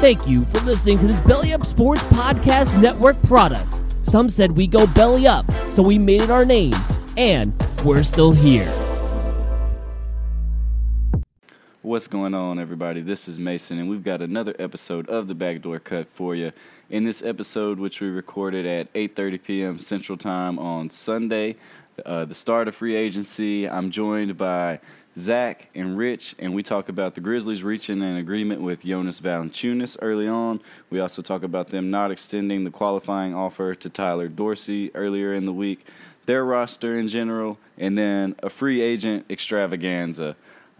Thank you for listening to this Belly Up Sports Podcast Network product. Some said we go belly up, so we made it our name, and we're still here. What's going on, everybody? This is Mason, and we've got another episode of the Backdoor Cut for you. In this episode, which we recorded at 8:30 p.m. Central Time on Sunday, uh, the start of free agency, I'm joined by Zach and Rich, and we talk about the Grizzlies reaching an agreement with Jonas Valanciunas early on. We also talk about them not extending the qualifying offer to Tyler Dorsey earlier in the week, their roster in general, and then a free agent extravaganza.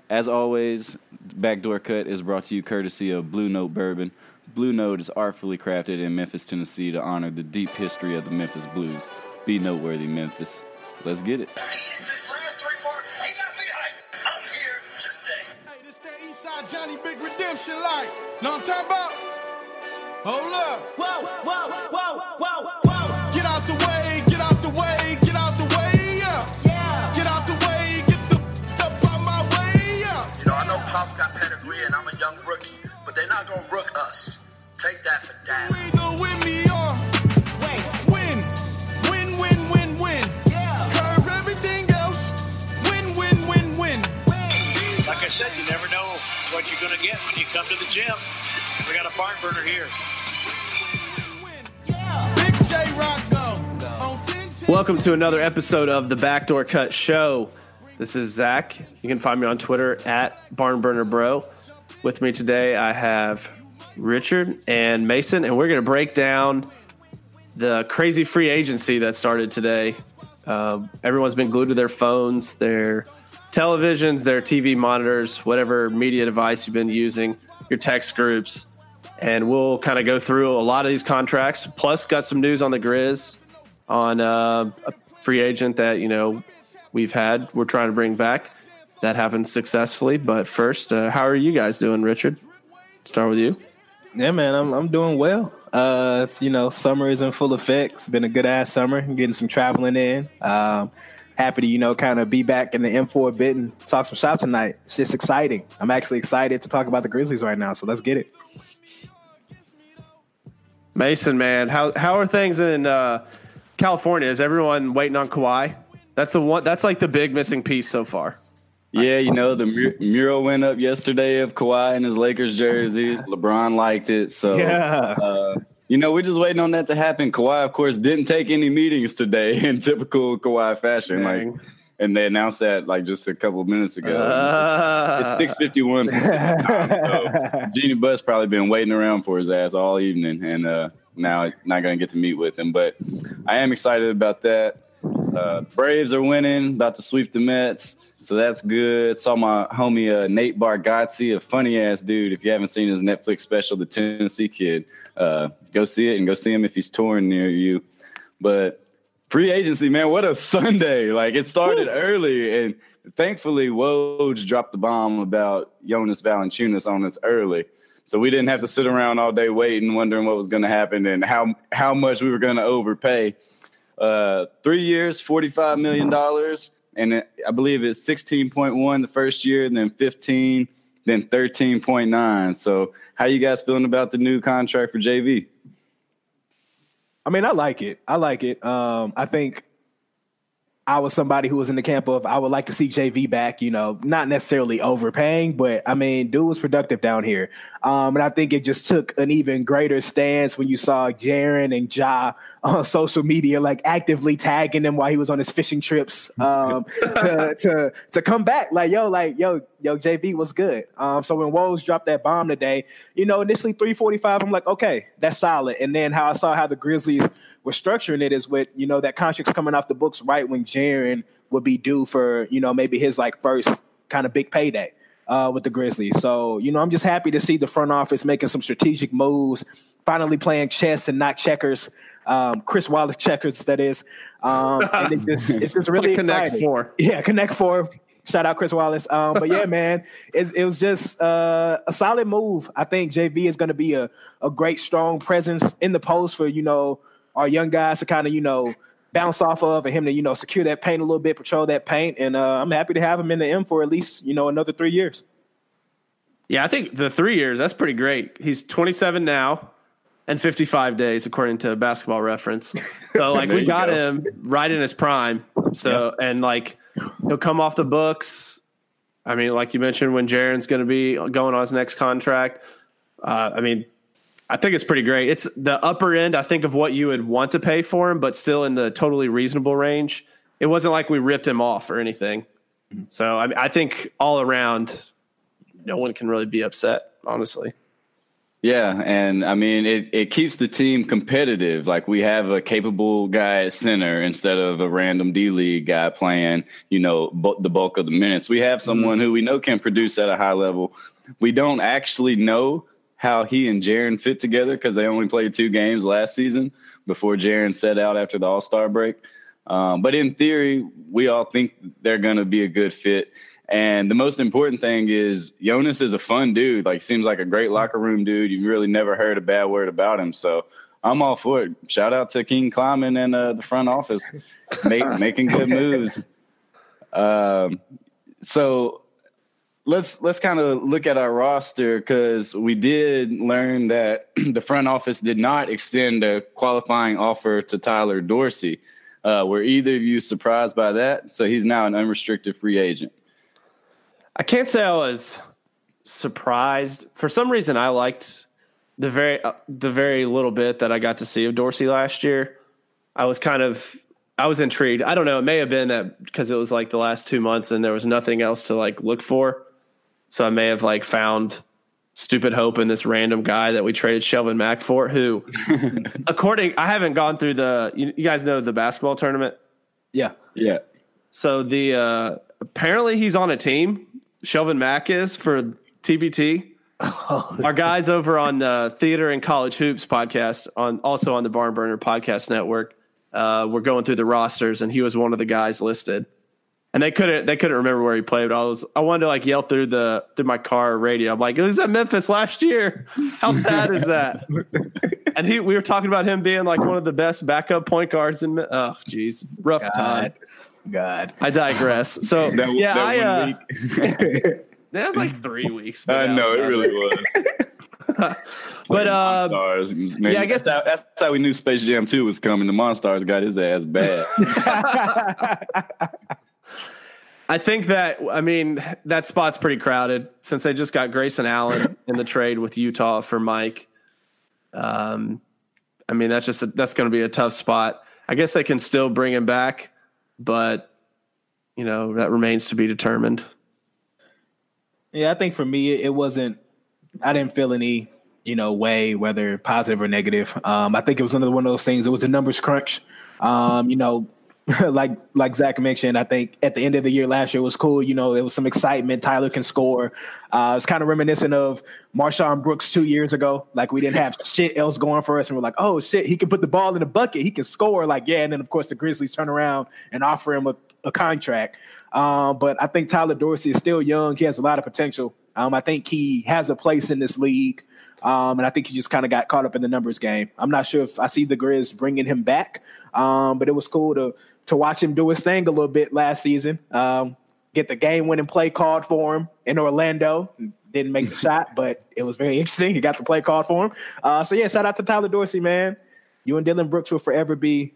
As always, Backdoor Cut is brought to you courtesy of Blue Note Bourbon. Blue Note is artfully crafted in Memphis, Tennessee to honor the deep history of the Memphis Blues. Be noteworthy, Memphis. Let's get it. Redemption like. Know what I'm talking about? Hold up. Whoa, whoa, whoa, whoa, whoa. Get out the way, get out the way, get out the way, yeah. Yeah. Get out the way, get the f- up out my way, yeah. You know, I know Pop's got pedigree and I'm a young rookie, but they're not gonna rook us. Take that for that. We either win me or Wait, win. Win, win, win, win. yeah. Curve everything else. Win, win, win, win. Win. Like I said, you never know what you're going to get when you come to the gym. We got a barn burner here. Big J Rock go. On 10 10. Welcome to another episode of the Backdoor Cut Show. This is Zach. You can find me on Twitter at BarnburnerBro. With me today, I have Richard and Mason, and we're going to break down the crazy free agency that started today. Uh, everyone's been glued to their phones, their televisions, their TV monitors, whatever media device you've been using, your text groups. And we'll kind of go through a lot of these contracts. Plus, got some news on the Grizz on uh, a free agent that you know we've had. We're trying to bring back. That happened successfully. But first, uh, how are you guys doing, Richard? Start with you. Yeah, man, I'm I'm doing well. Uh, you know, summer is in full effect. It's been a good ass summer. I'm getting some traveling in. Um, happy to you know kind of be back in the M4 a bit and talk some shop tonight. It's just exciting. I'm actually excited to talk about the Grizzlies right now. So let's get it. Mason, man, how how are things in uh, California? Is everyone waiting on Kawhi? That's the one. That's like the big missing piece so far. Yeah, you know, the mur- mural went up yesterday of Kawhi in his Lakers jersey. LeBron liked it. So, Yeah. uh, you know, we're just waiting on that to happen. Kawhi, of course, didn't take any meetings today in typical Kawhi fashion. Dang. Like, and they announced that like just a couple of minutes ago. Uh, it's six fifty one. So Jeanie Buss probably been waiting around for his ass all evening, and uh, now it's not going to get to meet with him. But I am excited about that. Uh, Braves are winning, about to sweep the Mets, so that's good. Saw my homie uh, Nate Bargatze, a funny ass dude. If you haven't seen his Netflix special, The Tennessee Kid, uh, go see it and go see him if he's touring near you. But free agency, man, what a Sunday! Like it started early, and thankfully Woj dropped the bomb about Jonas Valanciunas on us early. So we didn't have to sit around all day waiting, wondering what was going to happen and how how much we were going to overpay. Uh, three years, forty-five million dollars, and I believe it's sixteen point one the first year, and then fifteen, then thirteen point nine. So, how you guys feeling about the new contract for JV? I mean, I like it. I like it. Um, I think I was somebody who was in the camp of I would like to see JV back, you know, not necessarily overpaying, but I mean, dude was productive down here. Um, and I think it just took an even greater stance when you saw Jaren and Ja on social media, like actively tagging him while he was on his fishing trips um, to, to to come back. Like, yo, like, yo, yo, JV was good. Um, so when Woj dropped that bomb today, you know, initially 345, I'm like, okay, that's solid. And then how I saw how the Grizzlies were structuring it is with, you know, that contract's coming off the books right when Jaren would be due for, you know, maybe his like first kind of big payday uh, with the Grizzlies. So, you know, I'm just happy to see the front office making some strategic moves, finally playing chess and not checkers. Um, Chris Wallace checkers, that is. Um, and it just, it's just really like Connect exciting. Four. Yeah, Connect Four. Shout out Chris Wallace. Um, but yeah, man, it, it was just uh, a solid move. I think JV is going to be a, a great, strong presence in the post for, you know, our young guys to kind of, you know, bounce off of and him to, you know, secure that paint a little bit, patrol that paint. And uh, I'm happy to have him in the M for at least, you know, another three years. Yeah, I think the three years, that's pretty great. He's 27 now and 55 days, according to basketball reference. So, like, we got go. him right in his prime. So, and like, he'll come off the books. I mean, like you mentioned, when Jaren's going to be going on his next contract. Uh, I mean, I think it's pretty great. It's the upper end, I think, of what you would want to pay for him, but still in the totally reasonable range. It wasn't like we ripped him off or anything. Mm-hmm. So, I, mean, I think all around, no one can really be upset, honestly. Yeah, and I mean it, it keeps the team competitive. Like we have a capable guy at center instead of a random D League guy playing, you know, bu- the bulk of the minutes. We have mm-hmm. someone who we know can produce at a high level. We don't actually know how he and Jaren fit together because they only played two games last season before Jaren set out after the All Star break. Um, but in theory, we all think they're going to be a good fit. And the most important thing is Jonas is a fun dude. Like seems like a great locker room dude. You've really never heard a bad word about him. So I'm all for it. Shout out to King Kleiman and uh, the front office, make, making good moves. Um, so let's let's kind of look at our roster because we did learn that the front office did not extend a qualifying offer to Tyler Dorsey. Uh, were either of you surprised by that? So he's now an unrestricted free agent. I can't say I was surprised. For some reason, I liked the very uh, the very little bit that I got to see of Dorsey last year. I was kind of I was intrigued. I don't know. It may have been that because it was like the last two months and there was nothing else to like look for. So I may have like found stupid hope in this random guy that we traded Shelvin Mack for, who, according I haven't gone through the you, you guys know the basketball tournament. Yeah. Yeah. So the uh, apparently he's on a team. Shelvin Mack is for TBT. Our guys over on the Theater and College Hoops podcast, on also on the Barn Burner Podcast Network, uh, we're going through the rosters, and he was one of the guys listed. And they couldn't they couldn't remember where he played. But I was I wanted to like yell through the through my car radio. I'm like, it was at Memphis last year. How sad is that? and he we were talking about him being like one of the best backup point guards in. Oh, geez, rough time. God. I digress. So That, yeah, that I one uh, week. that was like three weeks. I know it really was. But uh, Monstars, man, yeah, I guess- that's how, that's how we knew Space Jam 2 was coming. The Monstars got his ass bad. I think that I mean that spot's pretty crowded since they just got Grayson Allen in the trade with Utah for Mike. Um, I mean that's just a, that's going to be a tough spot. I guess they can still bring him back, but you know that remains to be determined. Yeah, I think for me, it wasn't. I didn't feel any, you know, way whether positive or negative. Um, I think it was another one of those things. It was a numbers crunch. Um, you know, like like Zach mentioned, I think at the end of the year last year was cool. You know, there was some excitement. Tyler can score. Uh, it's kind of reminiscent of MarShon Brooks two years ago. Like we didn't have shit else going for us, and we're like, oh shit, he can put the ball in the bucket. He can score. Like yeah, and then of course the Grizzlies turn around and offer him a, a contract. Um, but I think Tyler Dorsey is still young. He has a lot of potential. Um, I think he has a place in this league. Um, and I think he just kind of got caught up in the numbers game. I'm not sure if I see the Grizz bringing him back, um, but it was cool to to watch him do his thing a little bit last season. Um, get the game winning play called for him in Orlando. Didn't make the shot, but it was very interesting. He got the play called for him. Uh, so yeah, shout out to Tyler Dorsey, man. You and Dillon Brooks will forever be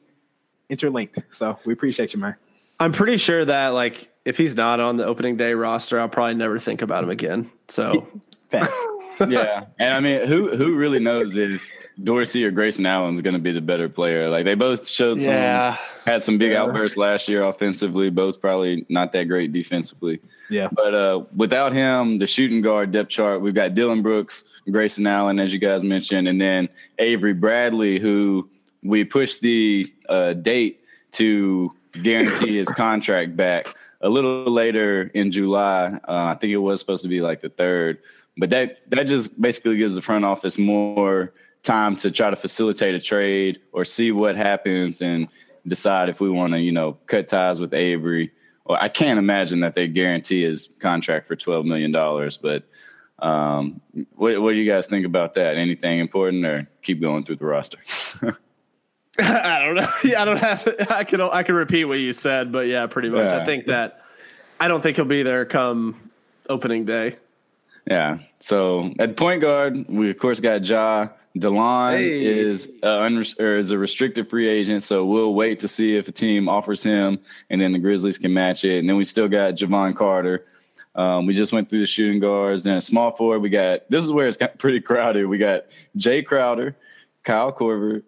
interlinked. So we appreciate you, man. I'm pretty sure that like if he's not on the opening day roster, I'll probably never think about him again. So Facts. Yeah. And I mean, who who really knows if Dorsey or Grayson Allen's going to be the better player? Like they both showed some, Yeah. had some big outbursts last year offensively. Both probably not that great defensively. Yeah. But uh, without him, the shooting guard depth chart, we've got Dillon Brooks, Grayson Allen, as you guys mentioned, and then Avery Bradley, who we pushed the uh, date to guarantee his contract back a little later in July. Uh, I think it was supposed to be like the third, but that that just basically gives the front office more time to try to facilitate a trade or see what happens and decide if we want to, you know, cut ties with Avery. Or I can't imagine that they guarantee his contract for twelve million dollars. But um, what, what do you guys think about that? Anything important, or keep going through the roster? I don't know. Yeah, I don't have. I can I can repeat what you said, but yeah, pretty much. Yeah. I think that I don't think he'll be there come opening day. Yeah. So at point guard, we of course got Ja. Delon Hey. is uh, unres- is a restricted free agent, so we'll wait to see if a team offers him, and then the Grizzlies can match it. And then we still got Jevon Carter. Um, we just went through the shooting guards. Then small forward, we got this is where it's got pretty crowded. We got Jae Crowder, Kyle Korver,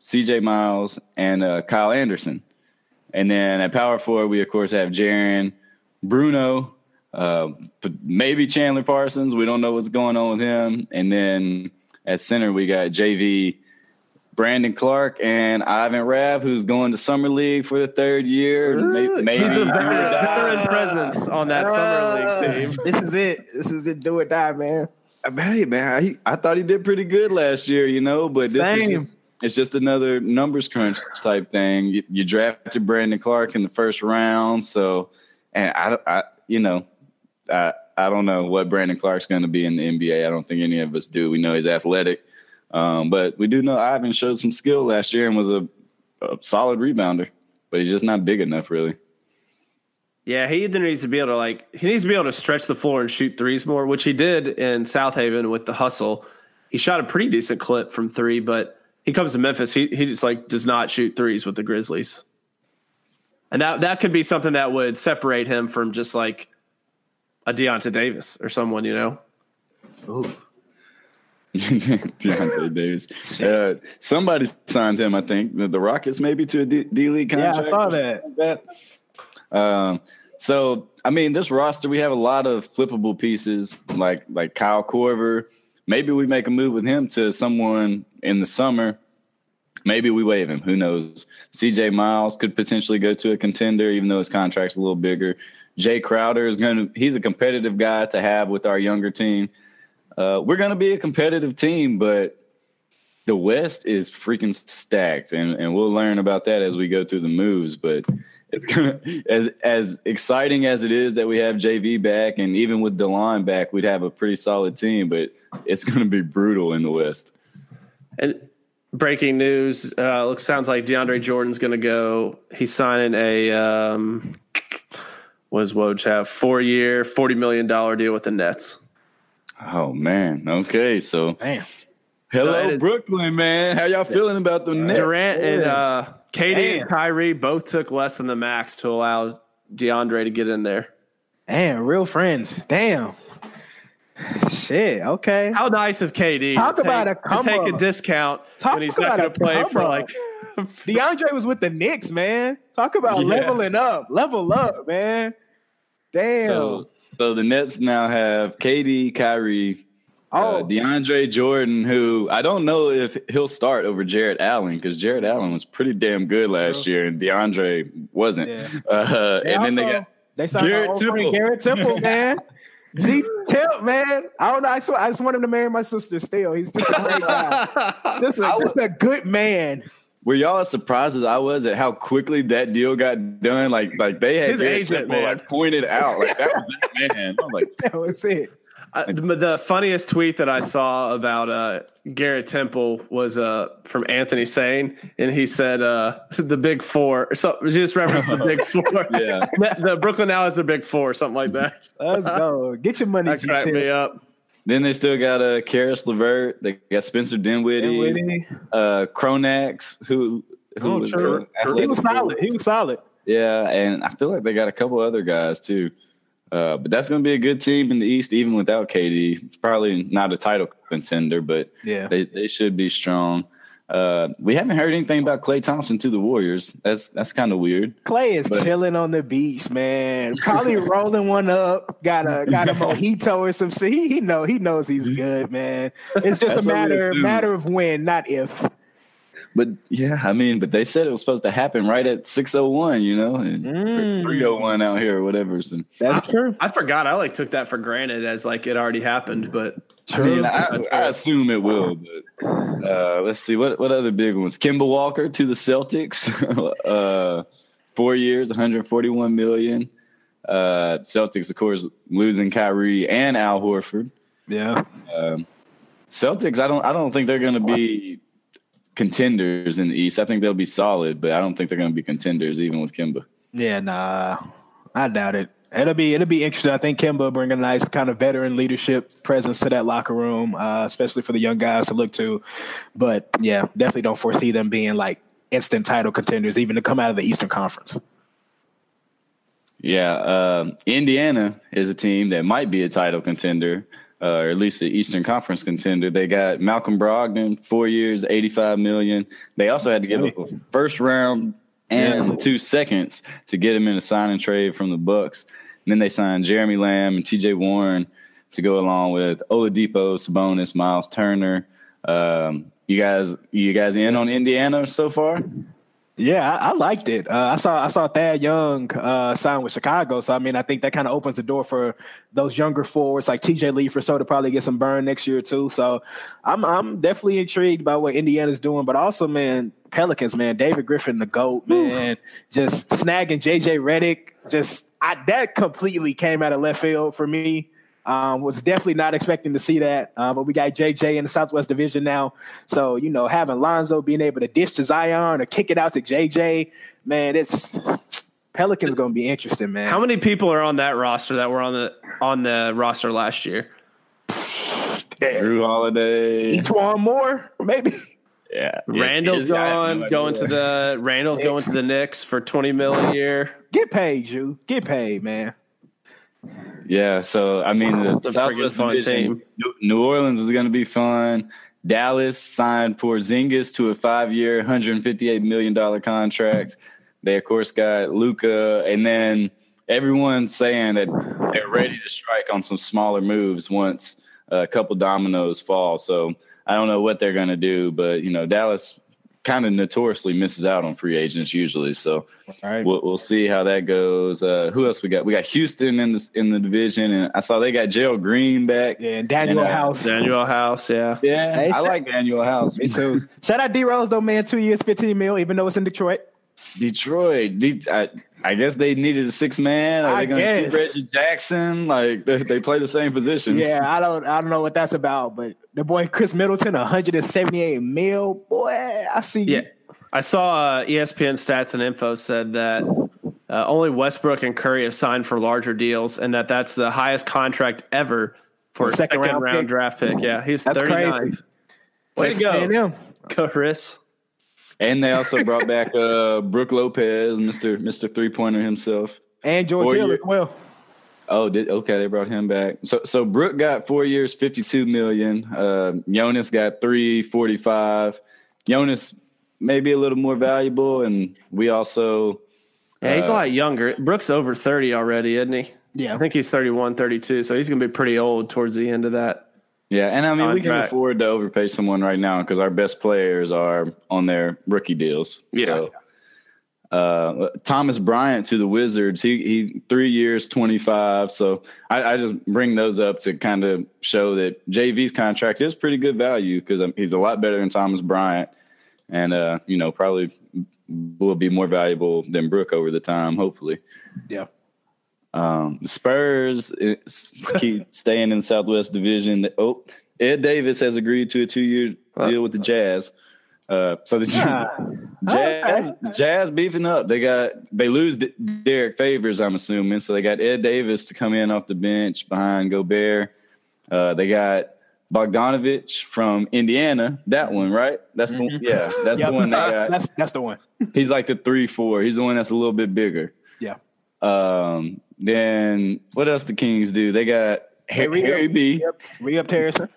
C.J. Miles, and uh, Kyle Anderson. And then at power forward, we of course have Jaren, Bruno, uh, but maybe Chandler Parsons. We don't know what's going on with him. And then at center, we got JV, Brandon Clarke, and Ivan Rabb, who's going to summer league for the third year. Maybe, maybe He's a do veteran, veteran presence on that summer league team. This is it. This is it. Do or die, man. Hey man, I, I thought he did pretty good last year, you know, but this Same. is just, it's just another numbers crunch type thing. You, you drafted Brandon Clarke in the first round, so and I, I you know, I I don't know what Brandon Clarke's going to be in the NBA. I don't think any of us do. We know he's athletic, um, but we do know Ivan showed some skill last year and was a, a solid rebounder, but he's just not big enough, really. Yeah, he either needs to be able to like he needs to be able to stretch the floor and shoot threes more, which he did in Southaven with the hustle. He shot a pretty decent clip from three, but he comes to Memphis, he he just like does not shoot threes with the Grizzlies. And that that could be something that would separate him from just like a Deyonta Davis or someone, you know. Ooh. Deyonta Davis. Uh, somebody signed him, I think. The, the Rockets maybe to a D, D League contract. Yeah, I saw that. like that. Um, so I mean, this roster we have a lot of flippable pieces, like like Kyle Korver. Maybe we make a move with him to someone in the summer. Maybe we waive him. Who knows? CJ Miles could potentially go to a contender, even though his contract's a little bigger. Jae Crowder is going to, he's a competitive guy to have with our younger team. Uh, we're going to be a competitive team, but the West is freaking stacked, and, and we'll learn about that as we go through the moves. But it's gonna as as exciting as it is that we have JV back, and even with Delon back, we'd have a pretty solid team. But it's going to be brutal in the West. And breaking news, uh, looks sounds like DeAndre Jordan's going to go. He's signing a um, what does Woj have? Four year, forty million dollar deal with the Nets. Oh man, okay, so Damn. hello Excited. Brooklyn, man. How y'all feeling about the Nets? Durant and uh, Katie Damn. and Kyrie both took less than the max to allow DeAndre to get in there. Damn, real friends. Damn. Shit. Okay. How nice of KD Talk to take, about a to come take a discount Talk when he's not about going a to play for like. DeAndre was with the Knicks, man. Talk about Yeah. leveling up. Level up, man. Damn. So, so the Nets now have KD, Kyrie, oh, uh, DeAndre Jordan, who I don't know if he'll start over Jarrett Allen because Jarrett Allen was pretty damn good last year and DeAndre wasn't. Yeah. Uh, and then they got they signed Garrett our old friend Temple. Garrett Temple, man. G Temp, man. I don't know. I, swear, I just want him to marry my sister still. He's just a great guy. just, a, just a good man. Were y'all as surprised as I was at how quickly that deal got done? Like, like they had His agent, man. like pointed out, like that was that man. I'm like, That was it. Uh, the, the funniest tweet that I saw about uh, Garrett Temple was uh, from Anthony Sane, and he said uh, the Big Four. So he just referenced the Big Four. Yeah. the, the Brooklyn now is the Big Four, something like that. Let's go. Get your money, That cracked me up. Then they still got uh, Caris LeVert. They got Spencer Dinwiddie, Dinwiddie. uh, Cronax, who who Oh, was true. uh, He was solid. He was solid. Yeah, and I feel like they got a couple other guys too. Uh, but that's going to be a good team in the East, even without KD. Probably not a title contender, but Yeah. they, they should be strong. Uh, we haven't heard anything about Klay Thompson to the Warriors. That's that's kind of weird. Klay is But- chilling on the beach, man. Probably rolling one up. Got a got a mojito or some shit. He, he know he knows he's good, man. It's just a matter matter of when, not if. But yeah, I mean, but they said it was supposed to happen right at six oh one, you know, and Mm. three oh one out here or whatever. So That's true. I forgot. I like took that for granted as like it already happened, but I, mean, I, I assume it will. But uh, let's see what what other big ones. Kemba Walker to the Celtics, uh, four years, one hundred forty one million. Uh, Celtics, of course, losing Kyrie and Al Horford. Yeah. Um, Celtics, I don't, I don't think they're going to be contenders in the East. I think they'll be solid, but I don't think they're going to be contenders even with Kemba. Yeah, nah. I doubt it. It'll be it'll be interesting. I think Kemba bring a nice kind of veteran leadership presence to that locker room, uh, especially for the young guys to look to. But yeah, definitely don't foresee them being like instant title contenders, even to come out of the Eastern Conference. Yeah, um, Indiana is a team that might be a title contender, uh, or at least the Eastern Conference contender. They got Malcolm Brogdon, four years, eighty-five million. They also had to give up a first round and Yeah. two seconds to get him in a sign and trade from the Bucks. And then they signed Jeremy Lamb and T.J. Warren to go along with Oladipo, Sabonis, Miles Turner. Um, you guys, you guys in on Indiana so far? Yeah, I, I liked it. Uh, I saw I saw Thad Young uh, sign with Chicago, so I mean, I think that kind of opens the door for those younger forwards like T.J. Leaf so to probably get some burn next year too. So I'm I'm definitely intrigued by what Indiana's doing, but also man, Pelicans, man, David Griffin, the goat, man, just snagging J.J. Redick. just I, that completely came out of left field for me. Um, was definitely not expecting to see that, uh, but we got JJ in the Southwest Division now. So you know, having Lonzo being able to dish to Zion or kick it out to JJ, man, it's Pelicans going to be interesting, man. How many people are on that roster that were on the on the roster last year? Jrue Holiday. E'Twaun Moore, maybe. Yeah, Randall's Yeah, I have gone, no going to the Randall's going to the Knicks for twenty mil a year. Get paid, you get paid, man. Yeah, so I mean, the It's a friggin' Southwest fun Division, team. New- New Orleans is going to be fun. Dallas signed Porzingis to a five-year, 158 million dollar contract. They of course got Luka, and then everyone's saying that they're ready to strike on some smaller moves once a couple dominoes fall. So I don't know what they're going to do, but you know, Dallas kind of notoriously misses out on free agents usually. So All right. we'll, we'll see how that goes. Uh, who else we got? We got Houston in the in the division, and I saw they got Gerald Green back. Yeah, and Danuel And, uh, House. Danuel House, yeah. Yeah, Hey, I so- like Danuel House. Me too. Shout out D Rose though, man. Two years, fifteen mil, even though it's in Detroit. Detroit. De- I, I guess they needed a six man. Are I they going to keep guess. Reggie Jackson? Like they, they play the same position. Yeah, I don't, I don't know what that's about, but the boy Khris Middleton, one hundred and seventy-eight mil. Boy, I see. Yeah. I saw uh, ESPN stats and info said that uh, only Westbrook and Curry have signed for larger deals, and that that's the highest contract ever for a second, round, pick. draft pick. Yeah, he's That's 39. crazy. Way to Texas go, A&M. Chris. And they also brought back uh, Brook Lopez, Mister Mister Three Pointer himself. and George Four Hill as well. Oh, did okay? They brought him back. So, so Brook got four years, fifty-two million. Uh, Jonas got three forty-five. Jonas maybe a little more valuable, and we also Yeah, he's a Uh, lot younger. Brook's over 30 already, isn't he? Yeah. I think he's 31, 32, so he's going to be pretty old towards the end of that. Yeah. And I mean, we can afford to overpay someone right now because our best players are on their rookie deals. Yeah. So, uh, Thomas Bryant to the Wizards. He he three years, twenty five. So I, I just bring those up to kind of show that JV's contract is pretty good value because he's a lot better than Thomas Bryant, and uh, you know probably will be more valuable than Brook over the time. Hopefully, Yeah. Um, the Spurs keep staying in the Southwest Division. Oh, Ed Davis has agreed to a two year deal with the Jazz. Uh, so the Jazz, Jazz beefing up. They got they lose D- Derrick Favors, I'm assuming. So they got Ed Davis to come in off the bench behind Gobert. Uh, they got Bogdanovich from Indiana. That one, right? That's the yeah. That's Yep. the one they got. that's that's the one. He's like the three four. He's the one that's a little bit bigger. Yeah. Um, then what else the Kings do? They got Harry, Harry B. Yep. Re up Harrison.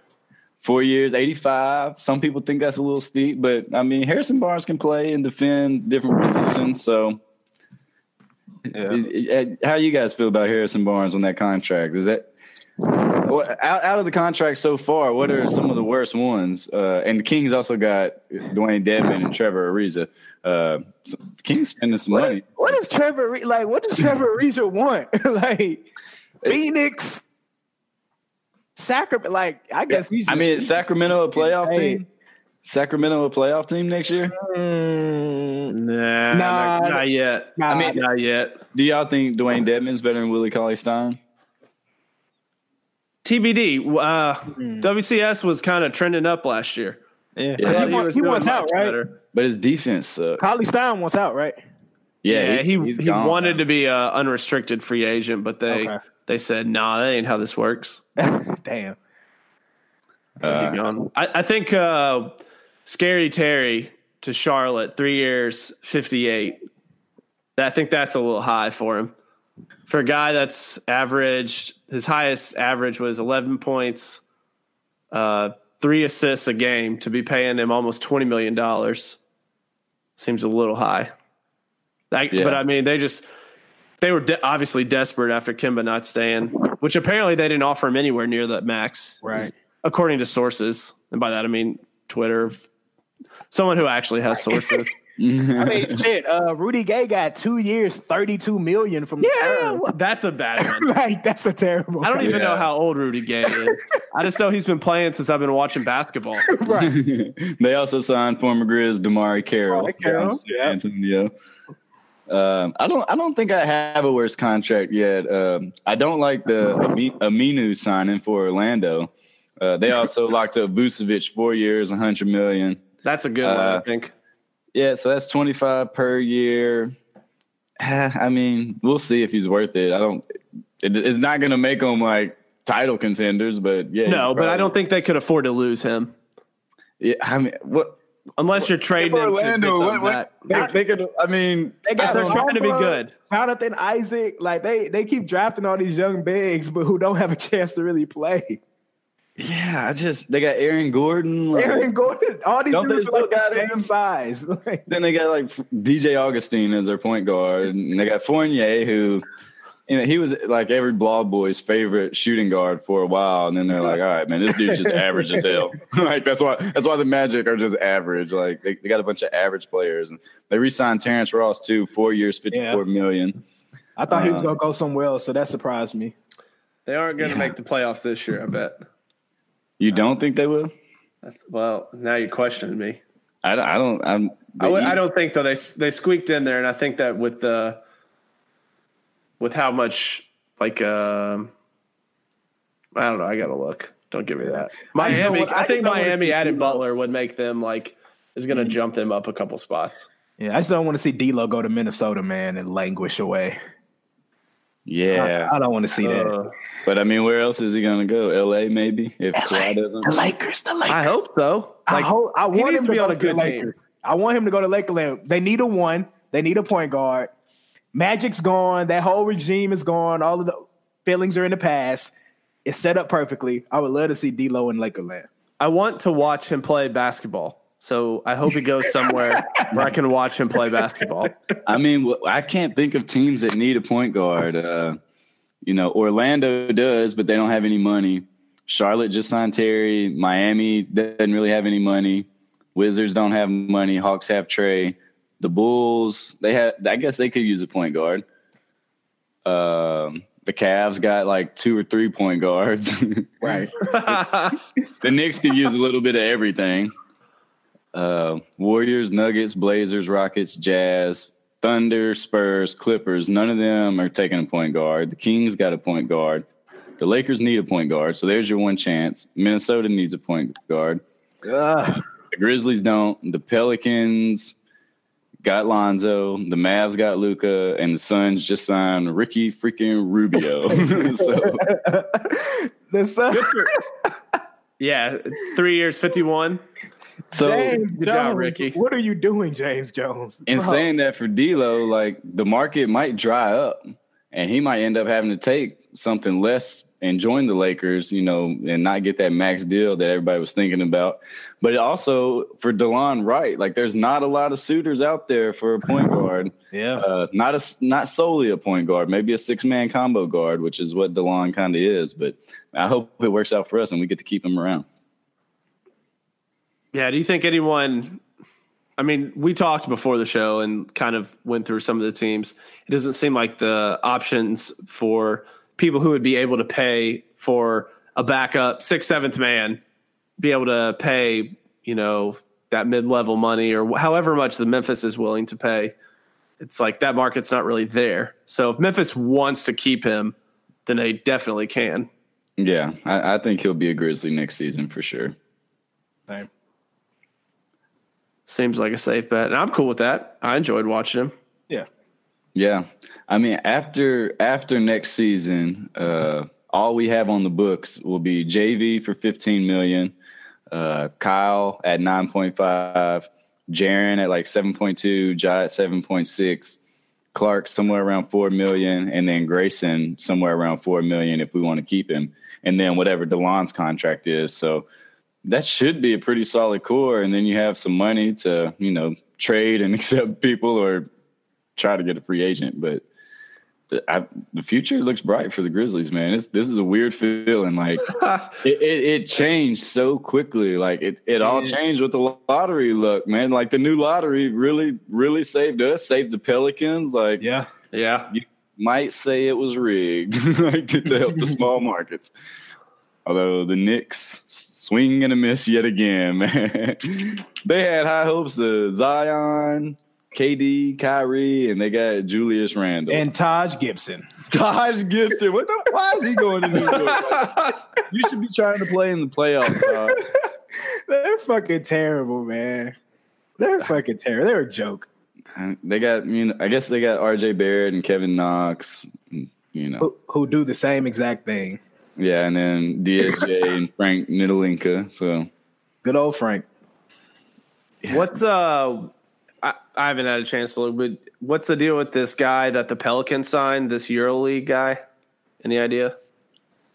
Four years, eighty-five. Some people think that's a little steep, but I mean Harrison Barnes can play and defend different positions. So, Yeah. How you guys feel about Harrison Barnes on that contract? Is that out, out of the contract so far? What are some of the worst ones? Uh, and the Kings also got Dewayne Dedmon and Trevor Ariza. Uh, so Kings spending some money. What does Trevor Re- like? What does Trevor Ariza want? like Phoenix, Sacramento. Like I guess he's. I mean, is Sacramento a playoff Hey. team? Sacramento a playoff team next year? Mm, Nah, Nah. not, not yet. Nah. I mean, not yet. Do y'all think Dewayne Dedmon's better than Willie Cauley Stein? TBD. Uh, Hmm. WCS was kind of trending up last year. yeah, Yeah. he, Thought want- was he wants out, right? better. But his defense sucks. Cauley Stein wants out, right? Yeah, Yeah, he, he he gone wanted now. to be a unrestricted free agent, but they Okay. they said, "Nah, that ain't how this works." Damn. Uh, Keep going. I, I think uh, Scary Terry to Charlotte, three years, fifty-eight. I think that's a little high for him. For a guy that's averaged, his highest average was eleven points, uh, three assists a game. To be paying him almost twenty million dollars seems a little high. Like, Yeah. but I mean, they just they were de- obviously desperate after Kemba not staying, which apparently they didn't offer him anywhere near that max, Right. According to sources, and by that I mean Twitter, someone who actually has sources. I mean, shit. Uh, Rudy Gay got two years, thirty-two million from yeah, Spurs. that's a bad one. like that's a terrible. I don't even know how old Rudy Gay is. I just know he's been playing since I've been watching basketball. right. they also signed former Grizz DeMarre Carroll. DeMarre Carroll, yeah. Antonio. Um, I don't. I don't think I have a worse contract yet. Um, I don't like the Aminu signing for Orlando. Uh, they also locked up Vucevic four years, hundred million. That's a good one, I Uh, think. Yeah, so that's twenty five per year. I mean, we'll see if he's worth it. I don't. It, it's not going to make them like title contenders, but yeah. No, but I don't think they could afford to lose him Yeah, I mean, what? unless you're trading him to pick Orlando, up what, that. what, they, they could. I mean, They got They're trying to be good. Jonathan Isaac, like they they keep drafting all these young bigs, but who don't have a chance to really play. Yeah, I just they got Aaron Gordon. Like, Aaron Gordon, all these Don't dudes they are like got the him? same size. Like, Then they got like DJ Augustin as their point guard, and they got Fournier, who, you know, he was like every blog boy's favorite shooting guard for a while, and then they're like, all right, man, this dude's just average as hell. like that's why that's why the Magic are just average. Like they, they got a bunch of average players, and they re-signed Terrence Ross too, four years, fifty-four million. I thought he was Uh, gonna go somewhere else, so that surprised me. They aren't going to Yeah. make the playoffs this year, I bet. You don't think they will? Well, now you're questioning me. I, don't- I don't. I'm. I w- I don't think though they they squeaked in there, and I think that with the with how much like um, I don't know, I gotta look. Don't give me that. I Miami, don't I, I think don't Miami see added D'Lo. Butler would make them like is gonna jump them up a couple spots. Yeah, I just don't want to see D'Lo go to Minnesota, man, and languish away. Yeah, I, I don't want to see that. Uh, but I mean, where else is he gonna go? L.A. maybe if Kawhi doesn't. The Lakers, the Lakers. I hope so. I hope I want him to be go on a the good team. Lakers. I want him to go to Lakeland. They need a one. They need a point guard. Magic's gone. That whole regime is gone. All of the feelings are in the past. It's set up perfectly. I would love to see D'Lo in Lakerland. I want to watch him play basketball. So I hope he goes somewhere where I can watch him play basketball. I mean, I can't think of teams that need a point guard. Uh, you know, Orlando does, but they don't have any money. Charlotte just signed Terry. Miami doesn't really have any money. Wizards don't have money. Hawks have Trey. The Bulls, they have. I guess they could use a point guard. Um, the Cavs got like two or three point guards. Right. the Knicks could use a little bit of everything. Uh, Warriors, Nuggets, Blazers, Rockets, Jazz, Thunder, Spurs, Clippers. None of them are taking a point guard. The Kings got a point guard. The Lakers need a point guard, so there's your one chance. Minnesota needs a point guard. Ugh. The Grizzlies don't. The Pelicans got Lonzo. The Mavs got Luka, and the Suns just signed Ricky freaking Rubio. so, the Sun- yeah, three years, fifty-one. So James Good Jones. job, Ricky. What are you doing, James Jones? In Bro. saying that for D'Lo, like the market might dry up, and he might end up having to take something less and join the Lakers, you know, and not get that max deal that everybody was thinking about. But also for Delon Wright, like there's not a lot of suitors out there for a point guard. yeah. Uh, not a not solely a point guard, maybe a six man combo guard, which is what Delon kind of is. But I hope it works out for us and we get to keep him around. Yeah. Do you think anyone? I mean, we talked before the show and kind of went through some of the teams. It doesn't seem like the options for people who would be able to pay for a backup sixth, seventh man, be able to pay, you know, that mid level money or however much the Memphis is willing to pay. It's like that market's not really there. So if Memphis wants to keep him, then they definitely can. Yeah, I, I think he'll be a Grizzly next season for sure. Same. Seems like a safe bet. And I'm cool with that. I enjoyed watching him. Yeah. Yeah, I mean after after next season, uh, all we have on the books will be JV for fifteen million, uh, Kyle at nine point five, Jaren at like seven point two, Ja at seven point six, Clarke somewhere around four million, and then Grayson somewhere around four million if we want to keep him, and then whatever Delon's contract is. So that should be a pretty solid core, and then you have some money to you know trade and accept people or try to get a free agent. But the, I, the future looks bright for the Grizzlies, man. It's, this is a weird feeling. Like it, it, it changed so quickly. Like it, it all changed with the lottery. Look, man, like the new lottery really, really saved us, saved the Pelicans. Like Yeah. Yeah. you might say it was rigged like, to help the small markets. Although the Knicks swing and a miss yet again, man. they had high hopes of Zion, KD, Kyrie, and they got Julius Randle. And Taj Gibson. Taj Gibson. What the, why is he going to New York? You should be trying to play in the playoffs. Taj. They're fucking terrible, man. They're fucking terrible. They're a joke. They got, you know, I guess they got RJ Barrett and Kevin Knox. You know, Who, who do the same exact thing. Yeah, and then DSJ and Frank Ntilikina. So Good old Frank. What's uh? I, I haven't had a chance to look, but what's the deal with this guy that the Pelicans signed? This EuroLeague guy? Any idea?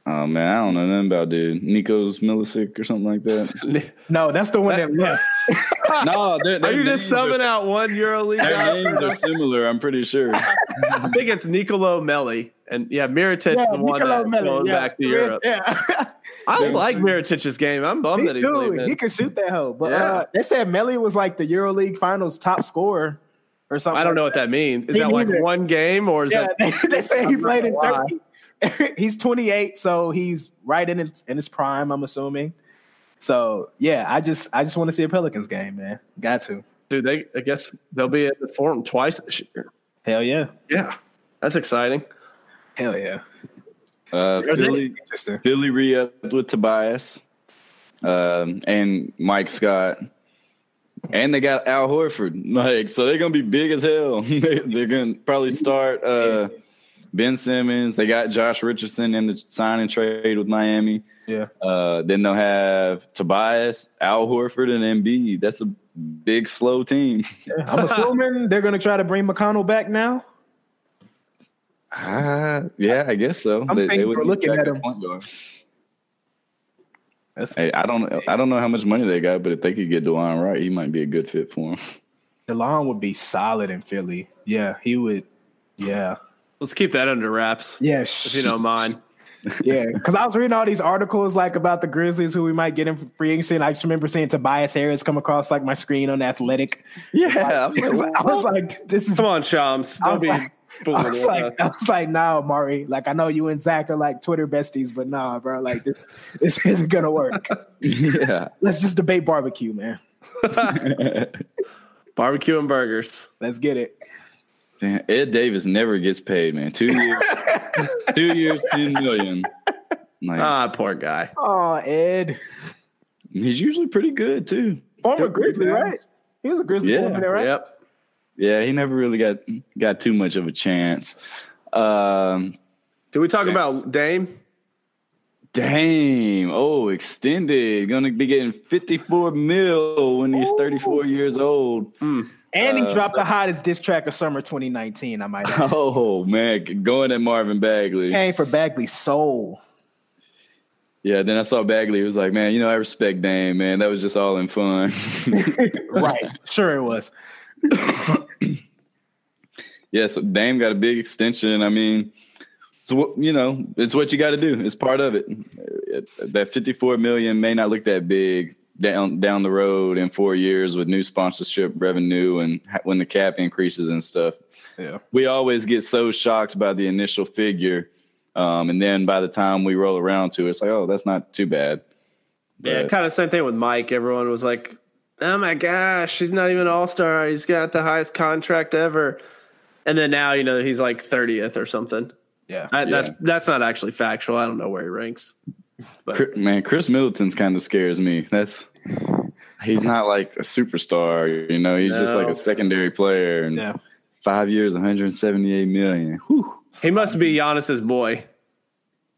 Oh man, I don't know nothing about dude. Nikos Milicic or something like that. No, that's the one that left. no, they're, Are their you just names subbing out one EuroLeague Their names are similar. I'm pretty sure. I think it's Nicolo Melli, and yeah, Mirotic's Yeah, the one Niccolo that's Melli, going yeah. back to Europe. Yeah. I like Mirotic's game. I'm bummed Me that he's too. leaving. He could shoot that hoe. But Yeah. uh, they said Melli was like the EuroLeague Finals top scorer or something. I don't like know what that means. Is Me that like neither. one game or is Yeah, that? they, they say he played in gonna. Turkey. he's 28, so he's right in his, in his prime. I'm assuming. So yeah, I just I just want to see a Pelicans game, man. Got to. Dude, they I guess they'll be at the Forum twice this year. Hell yeah. Yeah, that's exciting. Hell yeah. Uh, Philly, Interesting. Philly re-upped with Tobias um, and Mike Scott, and they got Al Horford. Like, so they're gonna be big as hell. they, they're gonna probably start uh, Ben Simmons. They got Josh Richardson in the sign and trade with Miami. Yeah. Uh, then they'll have Tobias, Al Horford, and Embiid. That's a big, slow team. I'm assuming they're gonna try to bring McConnell back now. Ah, yeah, I guess so. Some people would are need looking at him. point guard. That's Hey, I don't, I don't know how much money they got, but if they could get Delon Wright, he might be a good fit for him. DeLon would be solid in Philly. Yeah, he would. Yeah. Let's keep that under wraps, Yeah. if you don't mind. Yeah, because I was reading all these articles like about the Grizzlies who we might get in free agency, and I just remember seeing Tobias Harris come across like my screen on Athletic. Yeah, I was, I was like, "This is." Come on, Shams. I Don't was be like, I was like, us. I was like, "No, Mari. Like, I know you and Zach are like Twitter besties, but nah, bro. Like, this this isn't gonna work. yeah. Let's just debate barbecue, man. barbecue and burgers. Let's get it. Damn, Ed Davis never gets paid, man. Two years, two years, two million. Like Ah, poor guy. Oh, Ed, he's usually pretty good too. former Grizzly, right? He was a Grizzly Yeah. former, right? Yep. Yeah, he never really got got too much of a chance. Um, Did we talk Yeah. about Dame? Dame, oh, extended, gonna be getting fifty four mil when he's thirty four years old. And he Uh, dropped the hottest diss track of summer 2019. I might add. Oh man, going at Marvin Bagley. Came for Bagley's soul. Yeah, then I saw Bagley. He was like, "Man, you know, I respect Dame, man. That was just all in fun." right. Sure it was. yeah, so Dame got a big extension. I mean, so you know, it's what you got to do. It's part of it. That fifty-four million may not look that big down down the road in four years with new sponsorship revenue and when the cap increases and stuff. Yeah. We always get so shocked by the initial figure, um, and then by the time we roll around to it, it's like, oh, that's not too bad. Yeah, kind of same thing with Mike. Everyone was like, "Oh my gosh, he's not even an all star. He's got the highest contract ever." And then now, you know, he's like thirtieth or something. Yeah. I, That's Yeah. that's not actually factual. I don't know where he ranks. But Man, Khris Middleton's kind of scares me. That's he's not like a superstar, you know. He's just like a secondary player, and Yeah. Five years, 178 million. Whew. He must be Giannis's boy.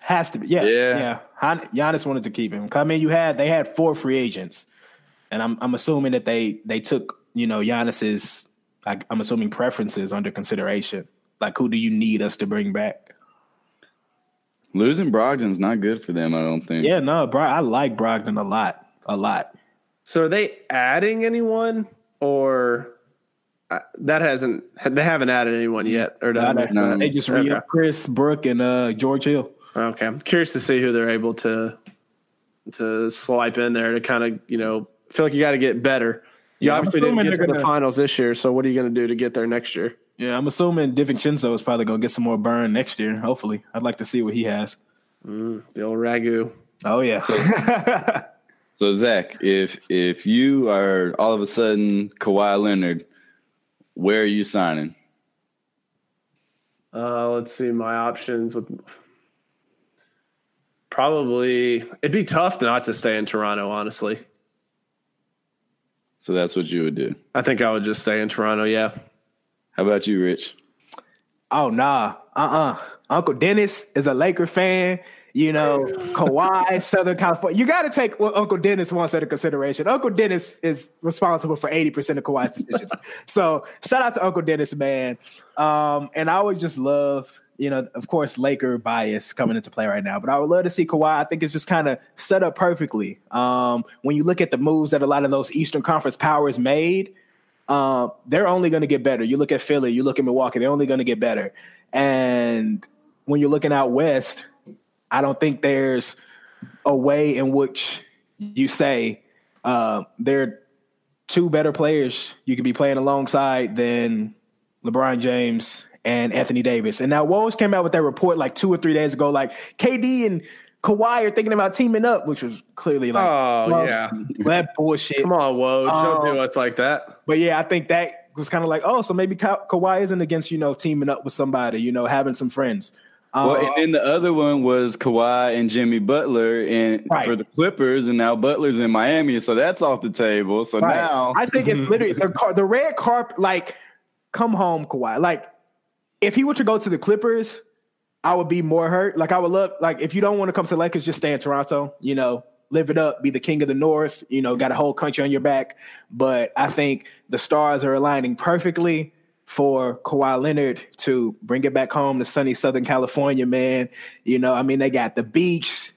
Has to be. Yeah. Yeah. Yeah. Giannis wanted to keep him. I mean, you had they had four free agents, and I'm I'm assuming that they they took you know Giannis's. Like, I'm assuming preferences under consideration. Like, who do you need us to bring back? Losing Brogdon's not good for them, I don't think. Yeah, no, bro, I like Brogdon a lot, a lot. So are they adding anyone or uh, that hasn't they haven't added anyone yet or Nah, done they- no. They just re Okay. Khris Brook and uh, George Hill. Okay, I'm curious to see who they're able to to swipe in there to kind of you know feel like you got to get better. You Yeah, obviously didn't get to they're the finals this year, so what are you going to do to get there next year? Yeah, I'm assuming DiVincenzo is probably gonna get some more burn next year. Hopefully, I'd like to see what he has. The old ragu. Oh yeah, So Zach, if if you are all of a sudden Kawhi Leonard, where are you signing? Uh, let's see my options with probably it'd be tough not to stay in Toronto. Honestly, So that's what you would do. I think I would just stay in Toronto. Yeah. How about you, Rich? Oh nah, uh uh Uncle Dennis is a Laker fan. You know, Kawhi, Southern California. You got to take what Uncle Dennis wants into consideration. Uncle Dennis is responsible for eighty percent of Kawhi's decisions. so shout out to Uncle Dennis, man. Um, and I would just love, you know, of course, Laker bias coming into play right now, but I would love to see Kawhi. I think it's just kind of set up perfectly. Um, when you look at the moves that a lot of those Eastern Conference powers made, uh, they're only going to get better. You look at Philly, you look at Milwaukee, they're only going to get better. And when you're looking out west, I don't think there's a way in which you say uh, they're two better players you could be playing alongside than LeBron James and Anthony Davis. And now Woj came out with that report like two or three days ago, like KD and Kawhi are thinking about teaming up, which was clearly like, Oh well, yeah. that bullshit. Come on, Woj. Don't Um, do us like that. But yeah, I think that was kind of like, oh, so maybe Ka- Kawhi isn't against you know teaming up with somebody, you know, having some friends. Um, Well, and then the other one was Kawhi and Jimmy Butler and Right. for the Clippers, and now Butler's in Miami, so that's off the table. So right. now I think it's literally the car, the red carpet. Like, come home, Kawhi. Like, if he were to go to the Clippers, I would be more hurt. Like, I would love. Like, if you don't want to come to Lakers, just stay in Toronto. You know, live it up, be the king of the North. You know, got a whole country on your back. But I think the stars are aligning perfectly for Kawhi Leonard to bring it back home to sunny Southern California, man. You know, I mean, they got the beach,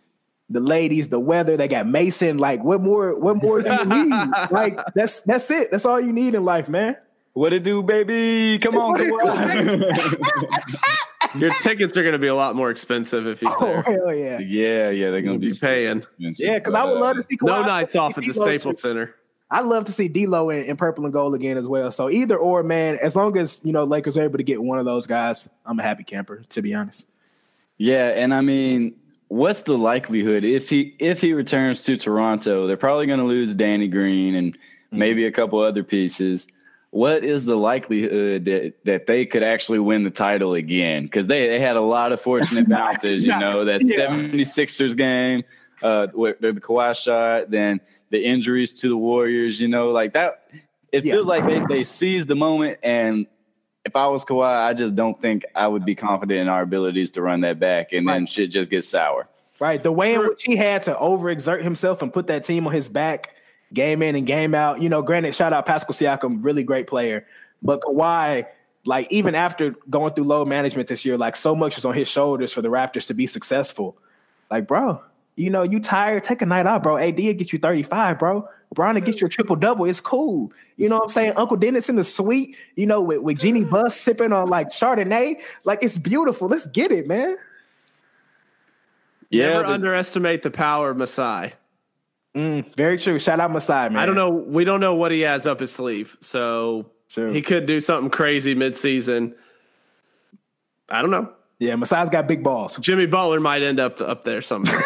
the ladies, the weather. They got Mason. Like, what more? What more do you need? like, that's that's it. That's all you need in life, man. what it do, baby? Come on, Kawhi. Your tickets are going to be a lot more expensive if he's Oh there. hell yeah, yeah, yeah, they're gonna be be paying. yeah. Because I would love to uh, see. Kawhi. No nights off at the D'Lo Staples too. Center. I'd love to see D'Lo in, in purple and gold again as well. So either or, man. As long as you know Lakers are able to get one of those guys, I'm a happy camper. To be honest. Yeah, and I mean, what's the likelihood if he if he returns to Toronto? They're probably going to lose Danny Green and mm-hmm. maybe a couple other pieces. What is the likelihood that that they could actually win the title again? Because they, they had a lot of fortunate not- bounces. You know that yeah. 76ers game, uh, with the Kawhi shot, then the injuries to the Warriors. You know, like that. It Yeah. feels like they they seized the moment and if I was Kawhi, I just don't think I would be confident in our abilities to run that back, and then Right. shit just gets sour. Right. The way in which he had to overexert himself and put that team on his back, game in and game out. You know, granted, shout out Pascal Siakam, really great player. But Kawhi, like even after going through load management this year, like so much is on his shoulders for the Raptors to be successful. Like, bro, you know, you tired, take a night out, bro. AD will get you 35, bro. Bron to get you a triple double. It's cool. You know what I'm saying? Uncle Dennis in the suite, you know, with, with Jeanie Buss sipping on like Chardonnay. Like it's beautiful. Let's get it, man. Yeah, Never the- underestimate the power of Masai. Mm, very true. Shout out Masai, man. I don't know. We don't know what he has up his sleeve, so True. he could do something crazy midseason. I don't know. Yeah, Masai's got big balls. Jimmy Butler might end up up there somewhere.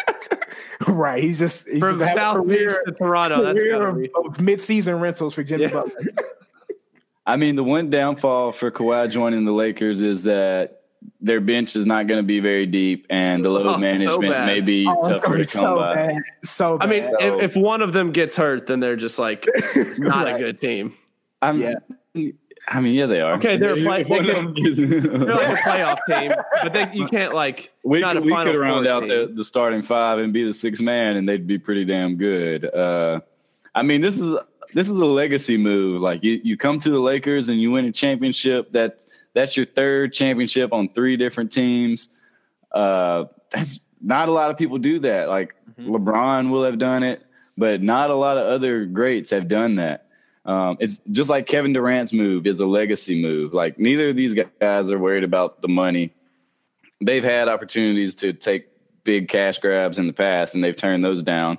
right. He's just he's From just South Beach to Toronto, that's career gotta be. of, of mid-season rentals for Jimmy Yeah. Butler. I mean, the one downfall for Kawhi joining the Lakers is that their bench is not going to be very deep, and the load Oh, so management bad. may be Oh, tougher gonna be to come so by. bad. So I mean. So- if, if one of them gets hurt, then they're just like not Right. a good team. I'm, Yeah. I mean, yeah, they are. Okay, they're play- they One of can- They're like a playoff team, but they, you can't like we not could, a we Final could round out the, the starting five and be the sixth man, and they'd be pretty damn good. Uh, I mean, this is this is a legacy move. Like you, you come to the Lakers and you win a championship. That that's your third championship on three different teams. Uh, that's not a lot of people do that. Like LeBron will have done it, but not a lot of other greats have done that. Um, it's just like Kevin Durant's move is a legacy move. Like neither of these guys are worried about the money. They've had opportunities to take big cash grabs in the past, and they've turned those down.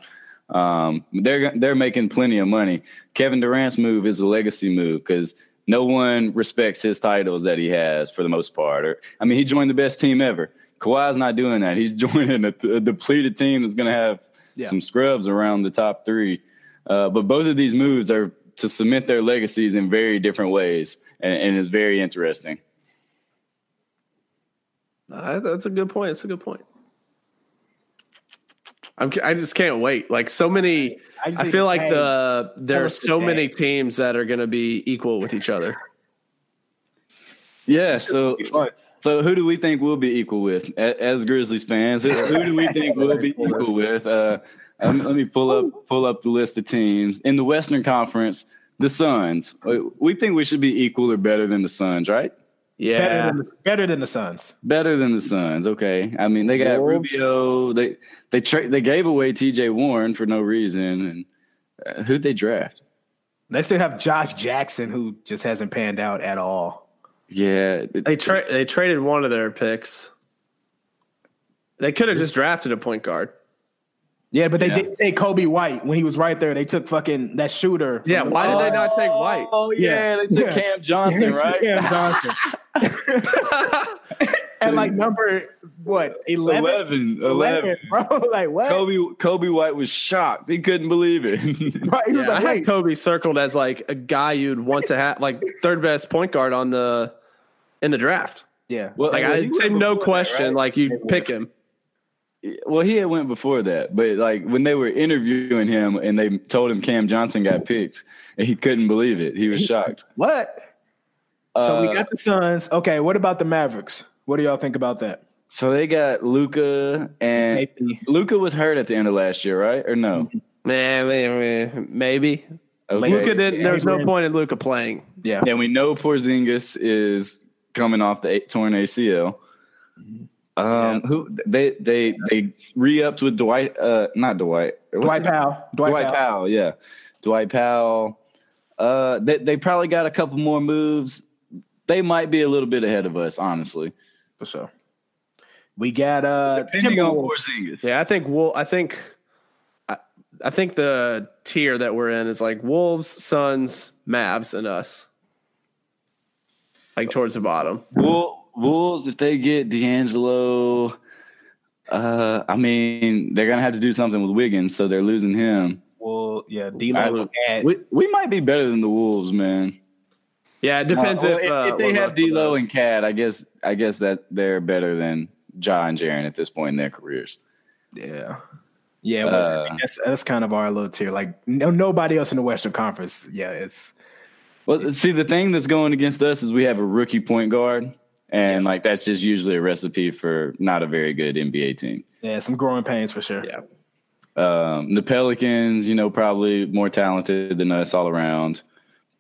Um, they're they're making plenty of money. Kevin Durant's move is a legacy move because no one respects his titles that he has for the most part. Or I mean, he joined the best team ever. Kawhi's not doing that. He's joining a, a depleted team that's going to have Yeah. some scrubs around the top three. Uh, but both of these moves are to cement their legacies in very different ways, and, and it's very interesting. Uh, that's a good point. That's a good point. I'm, I just can't wait. Like so many, I just I feel like hey, the there are us the so day. many teams that are going to be equal with each other. Yeah. So so who do we think we'll be equal with A- as Grizzlies fans? Who, who do we think we'll be equal with? Uh, um, let me pull up pull up the list of teams in the Western Conference. The Suns. Uh, We think we should be equal or better than the Suns, right? Yeah, better than the, better than the Suns. Better than the Suns. Okay. I mean, they got Wolves. Rubio. They they tra- they gave away T.J. Warren for no reason, and uh, who'd they draft? They still have Josh Jackson, who just hasn't panned out at all. Yeah, it- they tra- they traded one of their picks. They could have just drafted a point guard. Yeah, but they Yeah. did take Coby White when he was right there. They took fucking that shooter. from Yeah, the- why did they not take White? Oh yeah, they took Yeah. Cam Johnson, right? Cam Johnson. At like number what 11? 11, 11. bro. Like what? Coby Coby White was shocked. He couldn't believe it. Right, he was Yeah, I like, had Coby circled as like a guy you'd want to have, like third best point guard on the in the draft. yeah. well, Like well, I'd say no before that, question, right? like you pick him. well, he had went before that, but like when they were interviewing him and they told him Cam Johnson got picked, and he couldn't believe it. He was shocked. What? So we Uh, got the Suns. Okay, what about the Mavericks? What do y'all think about that? So they got Luka, and Maybe. Luka was hurt at the end of last year, right? Or no? Man, man, maybe Okay. Luka didn't. There's no Adrian. point in Luca playing. Yeah. And we know Porzingis is coming off the a- torn ACL. Um, who they they they re-upped with Dwight? Uh, not Dwight. What's Dwight Powell. Dwight, Dwight Powell. Powell. Yeah, Dwight Powell. Uh, they they probably got a couple more moves. They might be a little bit ahead of us, honestly. For sure. We got uh Depending on Porzingis. Yeah, I think Wol- I think I, I think the tier that we're in is like Wolves, Suns, Mavs, and us. Like towards the bottom. Wool, Wolves, if they get D'Angelo, uh, I mean, they're gonna have to do something with Wiggins, so they're losing him. Well, yeah, D'Lo. and- We we might be better than the Wolves, man. Yeah, it depends Well, if, if, uh, if they have Russell D'Lo and KAT. I guess I guess that they're better than Ja and Jaren at this point in their careers. Yeah. Yeah, well, Uh, that's that's kind of our little tier. Like no, nobody else in the Western Conference. Yeah, it's Well, see, the thing that's going against us is we have a rookie point guard, and like that's just usually a recipe for not a very good NBA team. yeah, some growing pains for sure. Yeah. Um, the Pelicans, you know, probably more talented than us all around,